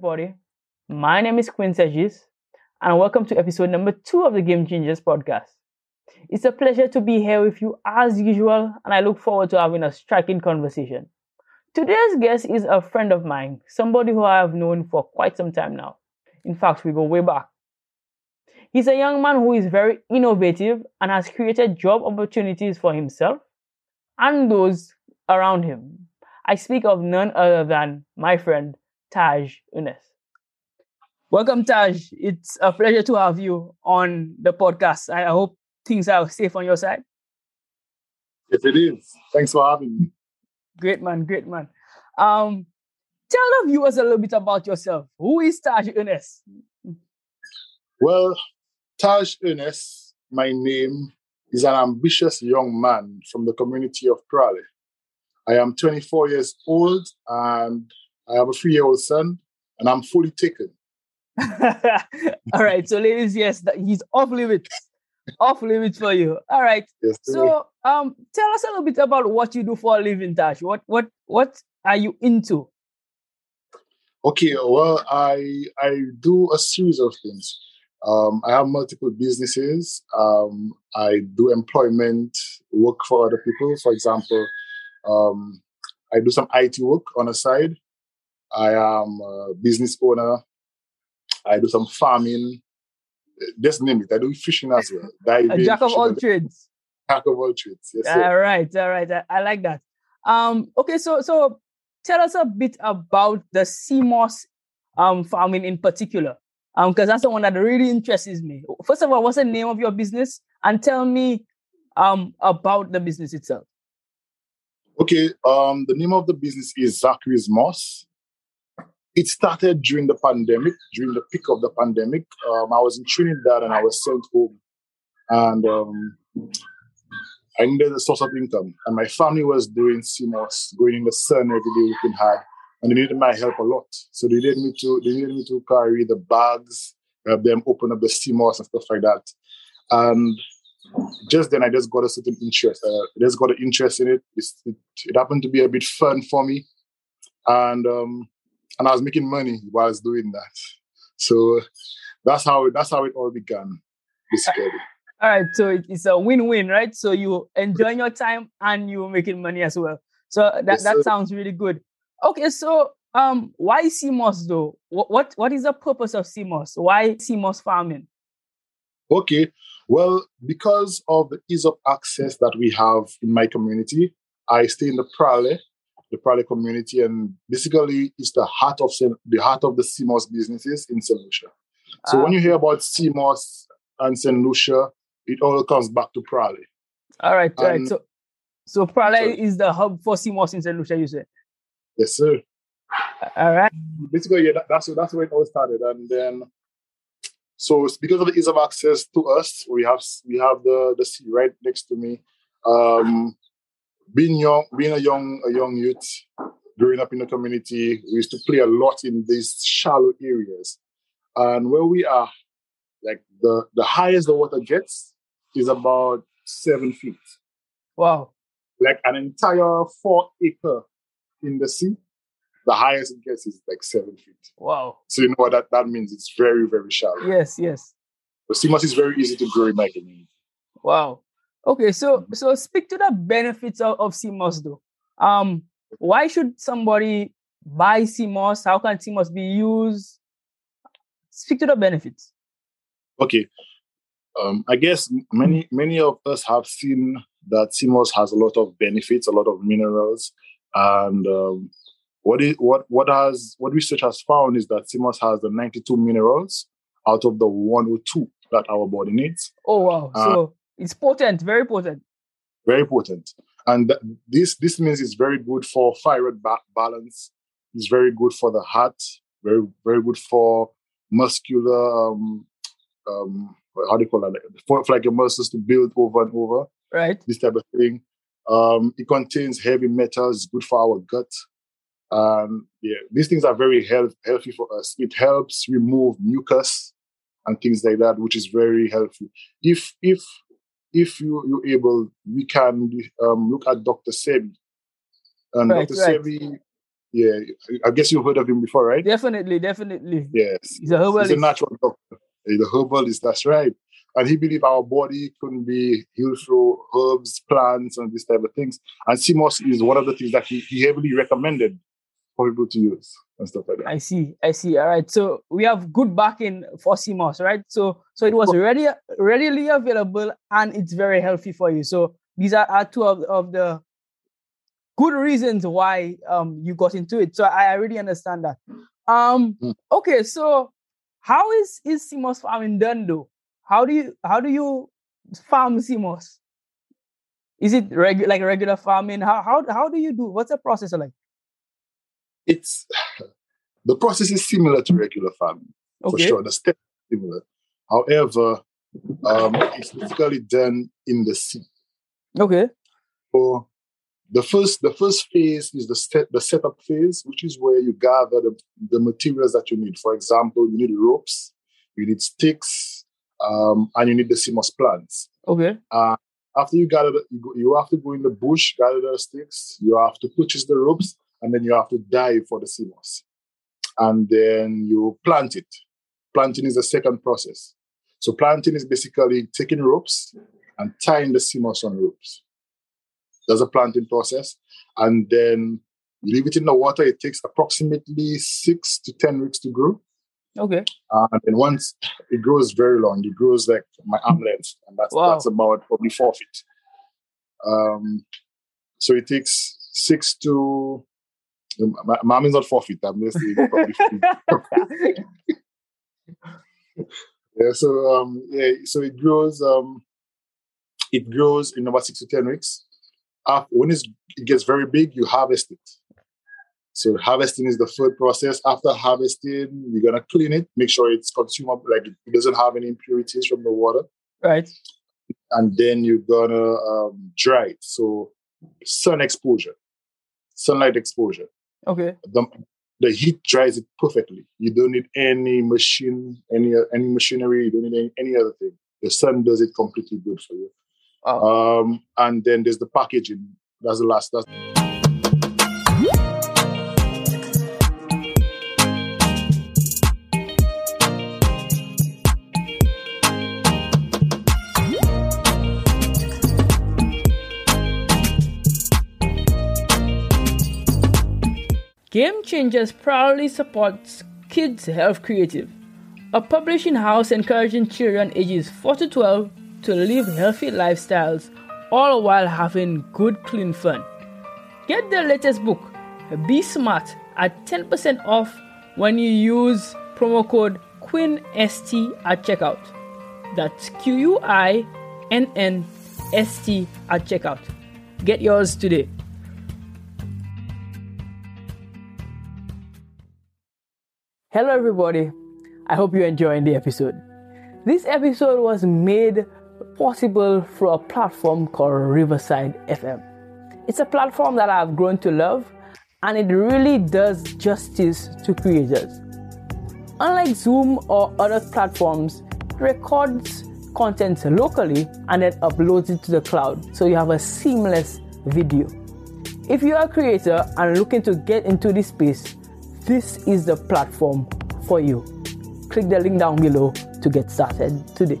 Everybody. My name is Quinn Segis, and welcome to episode number two of the Game Changers podcast. It's a pleasure to be here with you as usual, and I look forward to having a striking conversation. Today's guest is a friend of mine, somebody who I have known for quite some time now. In fact, we go way back. He's a young man who is very innovative and has created job opportunities for himself and those around him. I speak of none other than my friend Tahj Ernest. Welcome, Tahj. It's a pleasure to have you on the podcast. I hope things are safe on your side. Yes, it is. Thanks for having me. Great man, great man. Um, tell the viewers a little bit about yourself. Who is Tahj Ernest? Well, Tahj Ernest, my name, is an ambitious young man from the community of Praslin. I am 24 years old and I have a three year old son, and I'm fully taken. All right. So, ladies, yes, he's off limits. off limits for you. All right. Yes, so, um, tell us a little bit about what you do for a living, Tahj. What what what are you into? Okay, well, I I do a series of things. Um, I have multiple businesses. Um, I do employment work for other people. For example, um, I do some IT work on the side. I am a business owner. I do some farming. Just name it. I do fishing as well. Diving, a jack of all trades. Jack of all trades. Yes. Sir. All right. All right. I, I, like that. Um. Okay. So so tell us a bit about the sea moss um farming in particular. Um, because that's the one that really interests me. First of all, what's the name of your business? And tell me um about the business itself. Okay. Um, the name of the business is Zachary's Moss it started during the pandemic, during the peak of the pandemic. Um, I was in Trinidad and I was sent home, and um, I needed a source of income. And my family was doing moss, going in the sun every day working hard, and they needed my help a lot. So they needed me to they needed me to carry the bags, help them open up the sea moss and stuff like that. And just then, I just got a certain interest. Uh, I just got an interest in it. it. It happened to be a bit fun for me, and um, and I was making money while I was doing that. So that's how that's how it all began, basically. All right, so it's a win-win, right? So you enjoying your time and you're making money as well. So that, yes, that sounds really good. Okay, so um, why sea moss though? What, what what is the purpose of sea moss? Why sea moss farming? Okay, well, because of the ease of access that we have in my community, I stay in the Praslin, the Praslin community, and basically it's the heart of the heart of the sea moss businesses in St. Lucia. So when ah. you hear about sea moss and St. Lucia, it all comes back to Praslin. All right, all right. So so Praslin sorry. is the hub for sea moss in St. Lucia, you said? Yes, sir. All right. Basically, yeah, that, that's that's where it all started, and then so because of the ease of access to us, we have we have the the sea right next to me. Um, being young, being a young, a young youth, growing up in the community, we used to play a lot in these shallow areas. And where we are, like the the highest the water gets is about seven feet. Wow! Like an entire four acre in the sea, the highest it gets is like seven feet. Wow! So you know what that, that means? It's very very shallow. Yes, yes. The sea moss is very easy to grow in my community. Wow. Okay, so so speak to the benefits of, of moss though. Um, why should somebody buy moss? How can moss be used? Speak to the benefits. Okay. Um, I guess many many of us have seen that moss has a lot of benefits, a lot of minerals, and um, what is what what has what research has found is that moss has the 92 minerals out of the 102 that our body needs. Oh wow! Uh, so it's potent, very potent. Very potent. And th- this this means it's very good for thyroid ba- balance. It's very good for the heart. Very very good for muscular. Um, um, how do you call that? For, for like your muscles to build over and over. Right. This type of thing. Um, it contains heavy metals. Good for our gut. Um, yeah, these things are very health, healthy for us. It helps remove mucus and things like that, which is very helpful. If if if you, you're able, we can um, look at Dr. Sebi. And right, Dr. Right. Sebi, yeah, I guess you've heard of him before, right? Definitely, definitely. Yes. He's a herbalist. He's a natural doctor. He's a herbalist, that's right. And he believed our body couldn't be healed through herbs, plants, and this type of things. And moss is one of the things that he, he heavily recommended to use and stuff like that. I see. I see. All right. So we have good backing for moss, right? So so it was ready readily available and it's very healthy for you. So these are, are two of, of the good reasons why um you got into it. So I, I really understand that. Um Mm. okay, so how is is sea moss farming done though? How do you how do you farm sea moss? Is it regu- like regular farming? How how how do you do? What's the process like? It's the process is similar to regular farming. for sure. The step is similar. However, um, it's typically done in the sea. Okay. So the first the first phase is the set the setup phase, which is where you gather the, the materials that you need. For example, you need ropes, you need sticks, um, and you need the sea moss plants. Okay. After you gather, the, you, go, you have to go in the bush, gather the sticks. You have to purchase the ropes, and then you have to dive for the sea moss, and then you plant it. Planting is the second process. So planting is basically taking ropes and tying the sea moss on ropes. That's a planting process, and then you leave it in the water. It takes approximately six to ten weeks to grow. Okay. Uh, and then once it grows very long, it grows like my arm length, and that's Wow. that's about probably four feet. Um, so it takes six to. My, mom is not four feet. I'm just saying feet. Yeah. So um, yeah. So it grows. Um, it grows in about six to ten weeks. After, when it's, it gets very big, you harvest it. So harvesting is the third process. After harvesting, you're gonna clean it, make sure it's consumable, like it doesn't have any impurities from the water, right. and then you're gonna um, dry it. So sun exposure, sunlight exposure. Okay. The, the heat dries it perfectly. You don't need any machine, any any machinery. You don't need any, any other thing. The sun does it completely good for you. Wow. Um, and then there's the packaging. That's the last. That's Game Changers proudly supports Kids Health Creative, a publishing house encouraging children ages 4 to 12 to live healthy lifestyles all while having good, clean fun. Get the latest book, Be Smart, at 10% off when you use promo code QUINST at checkout. That's Q U I N N S T at checkout. Get yours today. Hello, everybody. I hope you're enjoying the episode. This episode was made possible through a platform called Riverside FM. It's a platform that I've grown to love and it really does justice to creators. Unlike Zoom or other platforms, it records content locally and then uploads it to the cloud so you have a seamless video. If you are a creator and looking to get into this space, this is the platform for you. Click the link down below to get started today.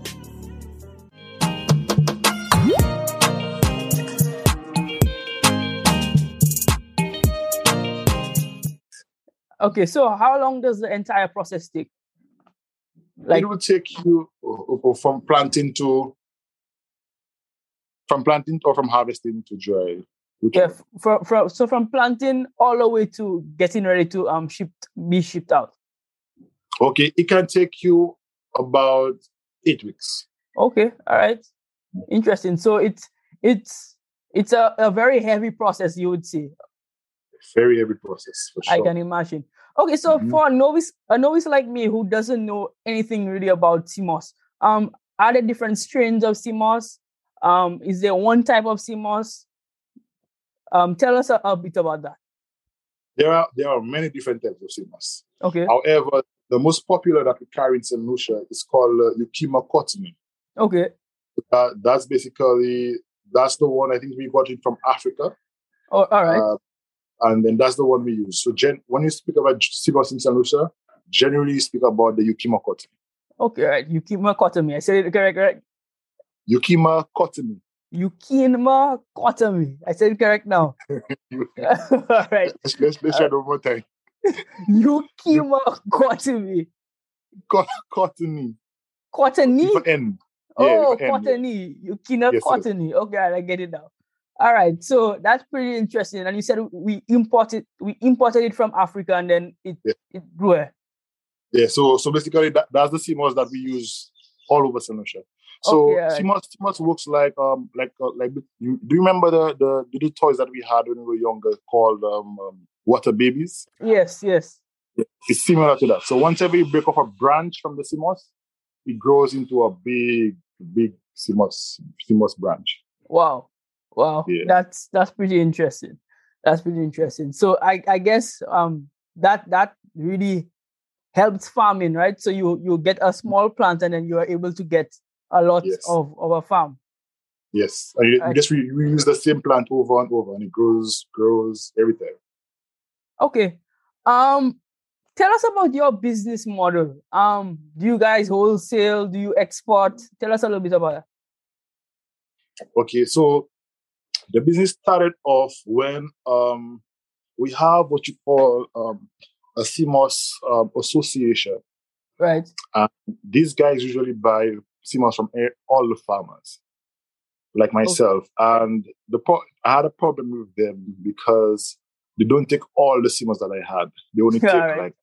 Okay, so how long does the entire process take? Like it will take you uh, from planting to from planting or from harvesting to dry. Yeah, from, from so from planting all the way to getting ready to um shipped be shipped out. Okay, it can take you about eight weeks. Okay, all right. Interesting. So it's it's it's a, a very heavy process, you would say. Very heavy process for sure. I can imagine. Okay, so Mhm. for a novice, a novice like me who doesn't know anything really about sea moss, um, are there different strains of sea moss? Um, is there one type of sea moss? Um, tell us a, a bit about that. There are there are many different types of sea moss. Okay. However, the most popular that we carry in St. Lucia is called uh, Eucheuma cottonii. Okay. Uh, that's basically that's the one I think we got it from Africa. Oh, all right. Uh, and then that's the one we use. So gen- when you speak about sea moss in St. Lucia, generally you speak about the Eucheuma cotton. Okay, right. Eucheuma cotton. I said it correct, correct? Eucheuma cotton. Eucheuma cotton. I said it correct now. All right. Let's, let's, let's try it one more time. Eucheuma cotton. Co- cottony. Cottony? For N. Oh, yeah. cottony. Ukina Yes, cottony. Okay, I get it now. All right, so that's pretty interesting. And you said we imported we imported it from Africa and then it Yeah. it grew. Yeah, so so basically that, that's the sea moss that we use all over St. So Okay. sea moss, CMOS works like um like uh, like you, do you remember the, the the little toys that we had when we were younger called um, um water babies? Yes, yes. It's similar to that. So once every break off a branch from the sea moss, it grows into a big big sea moss CMOS branch. Wow. Wow. Yeah. That's that's pretty interesting. That's pretty interesting. So I, I guess um that that really helps farming, right? So you you get a small plant and then you are able to get a lot Yes. of, of a farm. Yes, and you, you just re- reuse the same plant over and over, and it grows grows every time. Okay. Um tell us about your business model. Um do you guys wholesale? Do you export? Tell us a little bit about that. Okay, so the business started off when um, we have what you call um, a sea moss um, association. Right. And These guys usually buy sea moss from all the farmers, like myself. And the pro- I had a problem with them because they don't take all the sea moss that I had. They only take Alright. like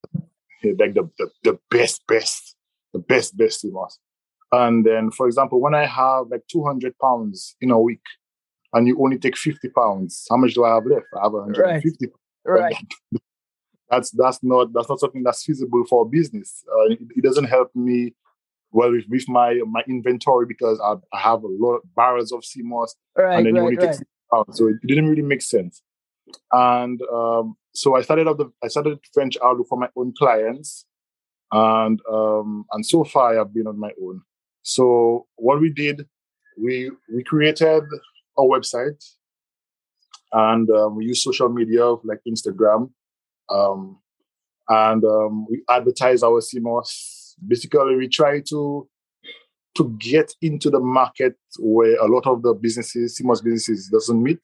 like the, the, the best, best, the best, best sea moss. And then, for example, when I have like 200 pounds in a week and you only take 50 pounds, how much do I have left? I have 150. Right. That's that's not that's not something that's feasible for business. Uh, it, it doesn't help me well with, with my my inventory because I, I have a lot of barrels of sea moss Right. and then you only Right. take 50 pounds. So it didn't really make sense. And um, so I started out the I started to venture out for my own clients, and um, and so far I've been on my own. So what we did, we we created a website, and um, we use social media like Instagram, um, and um, we advertise our sea moss. Basically, we try to to get into the market where a lot of the businesses, sea moss businesses, doesn't meet.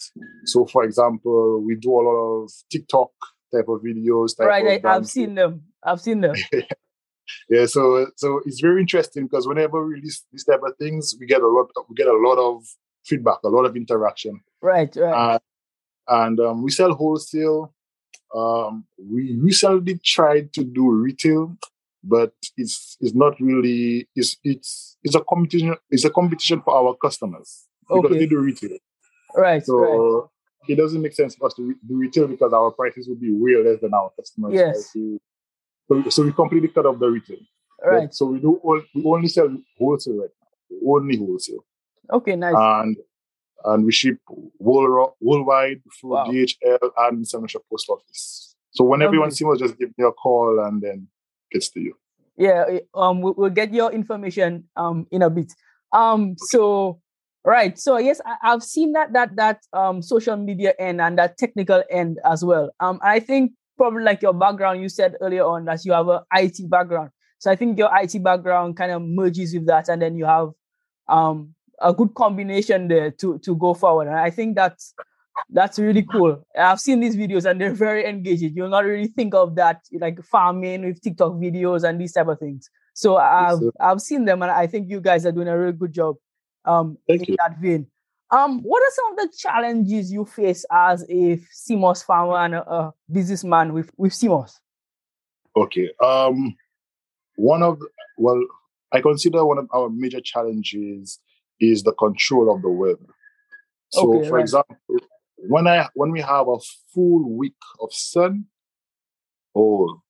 So, for example, we do a lot of TikTok type of videos. Type Right. of I, I've seen them. I've seen them. Yeah, so so it's very interesting because whenever we release these type of things, we get a lot we get a lot of feedback, a lot of interaction. Right. Right. Uh, and um, we sell wholesale. Um, we recently tried to do retail, but it's it's not really it's it's it's a competition it's a competition for our customers because Okay. they do retail. right. So right. it doesn't make sense for us to re- do retail because our prices would be way less than our customers. Yes. prices. So, so we completely cut off the retail. But- Right. So we do all, we only sell wholesale right now. Only wholesale. Okay. Nice. And and we ship world, worldwide through Wow. DHL and St. Post Office. So when everyone Okay. sees us, just give me a call and then gets to you. yeah eh, um we'll, get your information um in a bit. Um so right so yes I, i've seen that that that um social media end and that technical end as well. Um i think probably like your background you said earlier on that you have a it background. So i think your it background kind of merges with that and then you have um a good combination there to to go forward. And i think that's that's really cool. I've seen these videos and they're very engaging. You'll not really think of that like farming with TikTok videos and these type of things. So I've sir. I've seen them and I think you guys are doing a really good job um Thank in you. that vein. Um, what are some of the challenges you face as a sea moss farmer and a, a businessman with with sea moss? Okay. Um, one of well, I consider one of our major challenges is the control of the weather. So, Okay, for right. example, when I when we have a full week of sun, oh,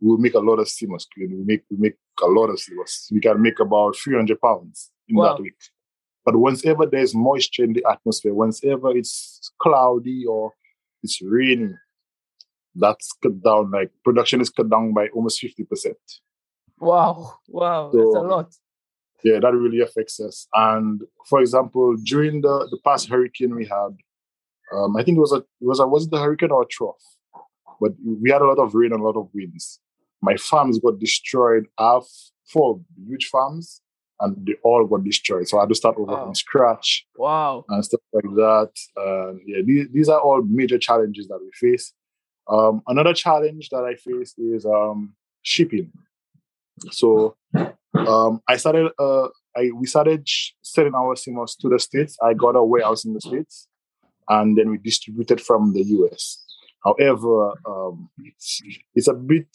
we'll make a lot of sea moss. We make we make a lot of sea moss. We can make about three hundred pounds in Wow. that week. But whenever there's moisture in the atmosphere, whenever it's cloudy or it's raining, that's cut down. Like production is cut down by almost fifty percent. Wow, wow, that's a lot. Yeah, that really affects us. And for example, during the the past hurricane we had, Um, I think it was a it was a was it the hurricane or a trough? But we had a lot of rain and a lot of winds. My farms got destroyed. I have four huge farms, and they all got destroyed. So I had to start over Wow. from scratch Wow. and stuff like that. Yeah, these, these are all major challenges that we face. Um, another challenge that I face is um, shipping. So um, I started. Uh, I we started selling our sea moss to the states. I got a warehouse in the states, and then we distributed from the US. However, um, it's, it's a bit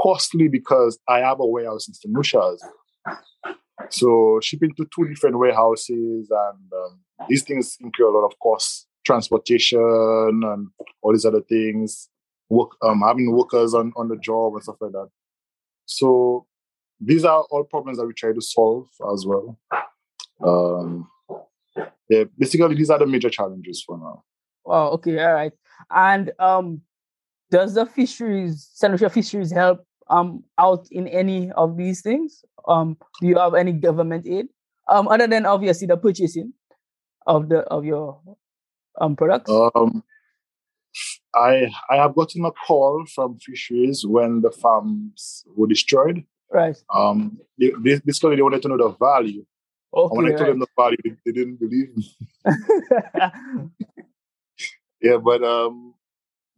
costly because I have a warehouse in St. So shipping to two different warehouses and um, these things incur a lot of costs, transportation and all these other things, work, um, having workers on, on the job and stuff like that. So these are all problems that we try to solve as well. Um, yeah, basically these are the major challenges for now. Wow. Okay. All right. And um, does the fisheries. Lucia Fisheries, help um out in any of these things? Um, do you have any government aid? Um, other than obviously the purchasing of the of your um products. Um, I I have gotten a call from fisheries when the farms were destroyed. right. Um, they, they, basically they wanted to know the value. And when I Okay. told them the value, they, they didn't believe me. Yeah, but um,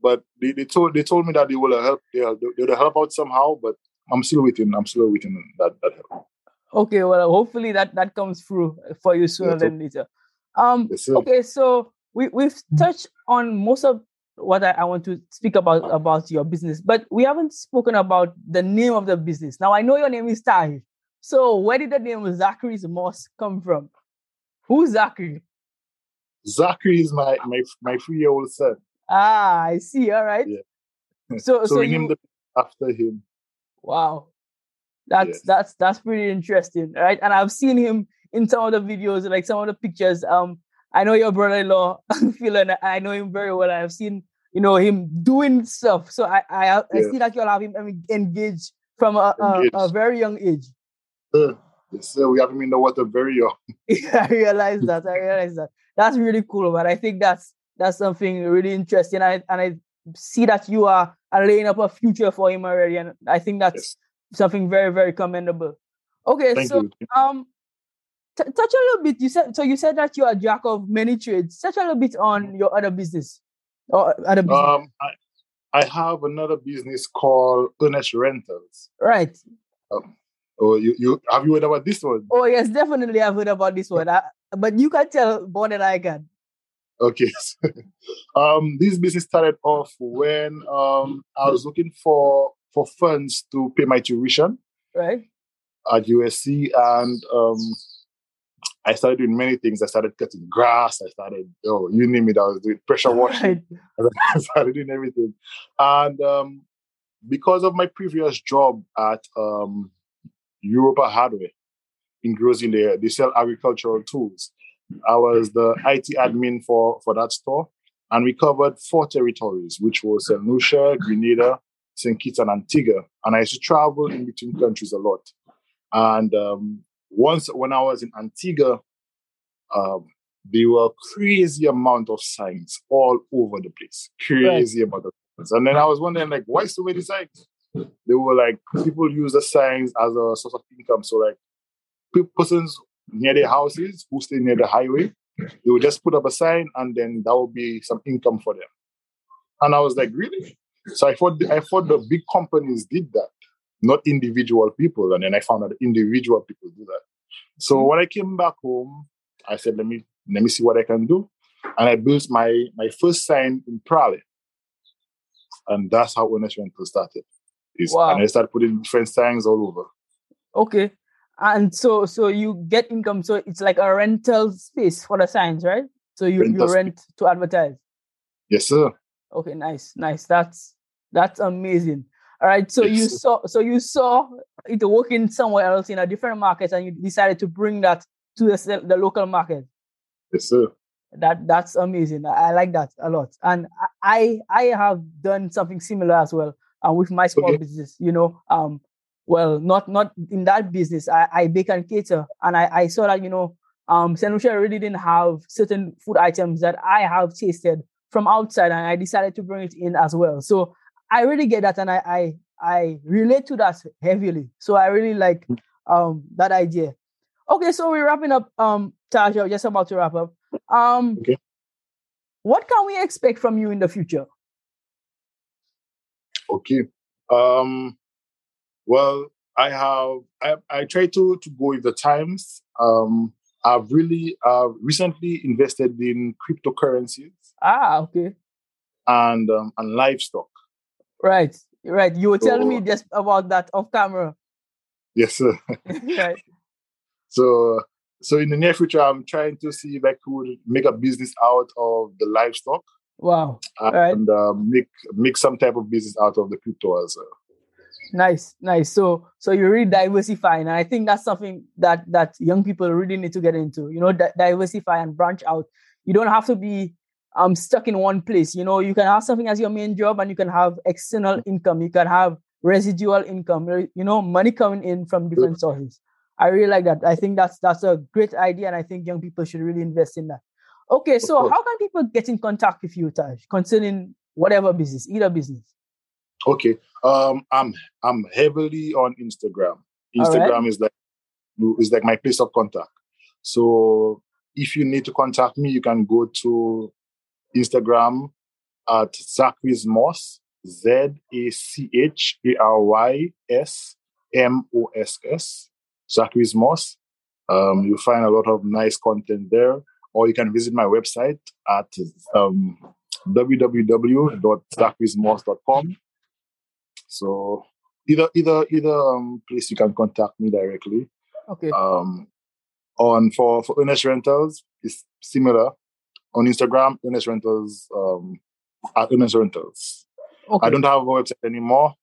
but they, they told they told me that they will help. They they will help out somehow. But I'm still waiting. I'm still waiting that that help. okay. Well, hopefully that that comes through for you sooner Yeah, than later. Um. Yes. Okay. So we we've touched on most of what I, I want to speak about about your business, but we haven't spoken about the name of the business. Now I know your name is Tahir. So where did the name Zachary's Moss come from? Who's Zachary? Zachary is my my my three year old son. Ah, I see. All right. Yeah. So So, so you, named after him. Wow. That's Yes. that's that's pretty interesting, right? And I've seen him in some of the videos, like some of the pictures. Um, I know your brother-in-law, Phil, and I know him very well. I've seen, you know, him doing stuff. So I I, I Yeah. see that you'll have him engaged from a, a, a very young age. Uh. We have him in the water very young. I realize that. I realize that. That's really cool, but I think that's that's something really interesting. I and I see that you are, are laying up a future for him already, and I think that's Yes. something very very commendable. Okay, Thank so you. um, t- touch a little bit. You said so. You said that you are a jack of many trades. Touch a little bit on your other business or other business, Um, I, I have another business called Ernest Rentals. right? Um, oh, you, you have you heard about this one? Oh yes, definitely. I've heard about this one, I, but you can tell more than I can. Okay. um, this business started off when um, I was looking for for funds to pay my tuition Right? at USC, and um, I started doing many things. I started cutting grass. I started, oh, you name it. I was doing pressure washing. Right. I started doing everything. And um, because of my previous job at um, Europa Hardware in Grossing, they, they sell agricultural tools. I was the IT admin for, for that store. And we covered four territories, which was St. Lucia, Grenada, St. Kitts, and Antigua. And I used to travel in between countries a lot. And um, once when I was in Antigua, um, there were crazy amount of signs all over the place. Crazy amount of signs. And then I was wondering, like, why so many signs? They were like, people use the signs as a source of income. So, like, pe- persons near their houses who stay near the highway, they would just put up a sign and then that would be some income for them. And I was like, really? So I thought I thought the big companies did that, not individual people. And then I found out that individual people do that. So mm-hmm. when I came back home, I said, let me let me see what I can do. And I built my my first sign in Praslin. And that's how Ernest Rental started. Is- Wow. And I start putting different signs all over. Okay. And so so you get income. So it's like a rental space for the signs, right? So you, you Rental space. rent to advertise. Yes, sir. Okay, nice, nice. That's that's amazing. All right. So you Yes. saw so you saw it working somewhere else in a different market and you decided to bring that to the, the local market. Yes, sir. That that's amazing. I, I like that a lot. And I I have done something similar as well uh, with my small Okay. business, you know. Um well not not in that business. I, I bake and cater and I, I saw that, you know, um, St. Lucia really didn't have certain food items that I have tasted from outside, and I decided to bring it in as well. So I really get that, and I I, I relate to that heavily. So I really like um, that idea. Okay, so we're wrapping up. Um, Tahj, just about to wrap up. Um, okay. What can we expect from you in the future? Okay. Um, well, I have I, I try to to go with the times. Um, I've really uh, recently invested in cryptocurrencies. Ah, okay. And um, and livestock. Right, right. You were so, telling me just about that off camera. Yes, sir. right. So so in the near future, I'm trying to see if I could make a business out of the livestock. Wow! And right. uh, make make some type of business out of the crypto as well. Nice, nice. So, so you're really diversifying, and I think that's something that that young people really need to get into. You know, di- diversify and branch out. You don't have to be um stuck in one place. You know, you can have something as your main job, and you can have external income. You can have residual income. You know, money coming in from different sources. I really like that. I think that's that's a great idea, and I think young people should really invest in that. Okay, so how can people get in contact with you, Tahj, concerning whatever business, either business? Okay. Um, I'm I'm heavily on Instagram. Instagram right. is like is like my place of contact. So if you need to contact me, you can go to Instagram at Zacharys Moss, Z A C H A R Y S M O S S, Zacharys Moss. Um, you'll find a lot of nice content there, or you can visit my website at um, www.zacharysmoss.com. So either either either um, place you can contact me directly. Okay. Um, on for for Ernest Rentals is similar on Instagram. Ernest Rentals um, at Ernest Rentals. Okay. I don't have a website anymore,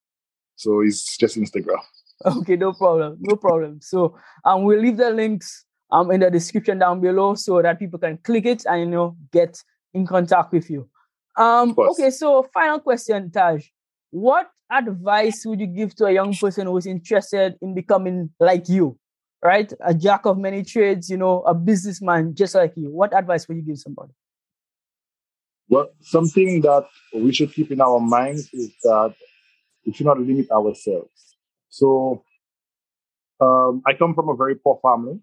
so it's just Instagram. Okay, no problem, no problem. So um, we'll leave the links um in the description down below so that people can click it and you know get in contact with you. Um, okay, so final question, Tahj. What advice would you give to a young person who's interested in becoming like you, right? A jack of many trades, you know, a businessman just like you. What advice would you give somebody? Well, something that we should keep in our minds is that we should not limit ourselves. So, um, I come from a very poor family,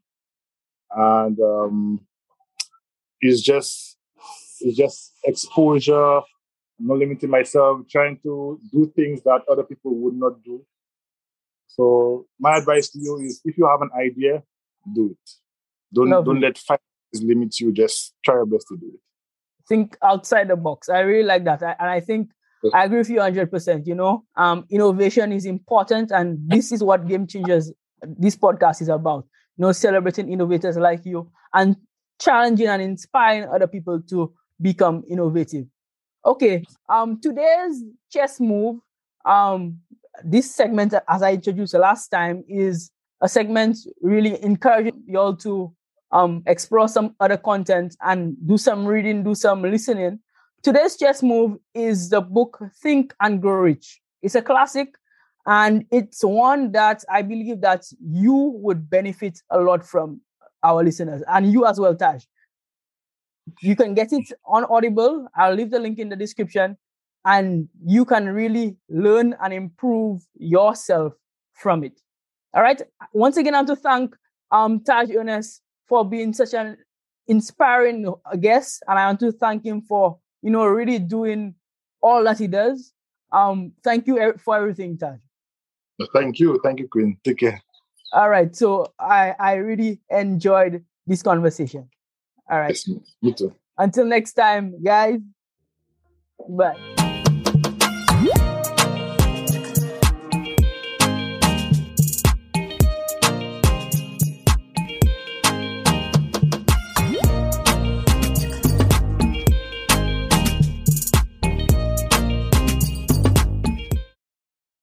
and um, it's just it's just exposure not limiting myself, trying to do things that other people would not do. So my advice to you is if you have an idea, do it. Don't Lovely. don't let five limit you. Just try your best to do it. Think outside the box. I really like that. I, and I think yes. I agree with you 100%. You know, um, innovation is important. And this is what Game Changers, this podcast is about. You know, celebrating innovators like you and challenging and inspiring other people to become innovative. Okay. Um, today's chess move. Um, this segment, as I introduced the last time, is a segment really encouraging you all to um explore some other content and do some reading, do some listening. Today's chess move is the book Think and Grow Rich. It's a classic, and it's one that I believe that you would benefit a lot from our listeners and you as well, Tahj you can get it on Audible. I'll leave the link in the description. And you can really learn and improve yourself from it. All right. Once again, I want to thank um, Tahj Ernest for being such an inspiring guest. And I want to thank him for, you know, really doing all that he does. Um, thank you for everything, Tahj. Thank you. Thank you, Quinn. Take care. All right. So I, I really enjoyed this conversation. All right. Yes, me too. Until next time, guys. Bye.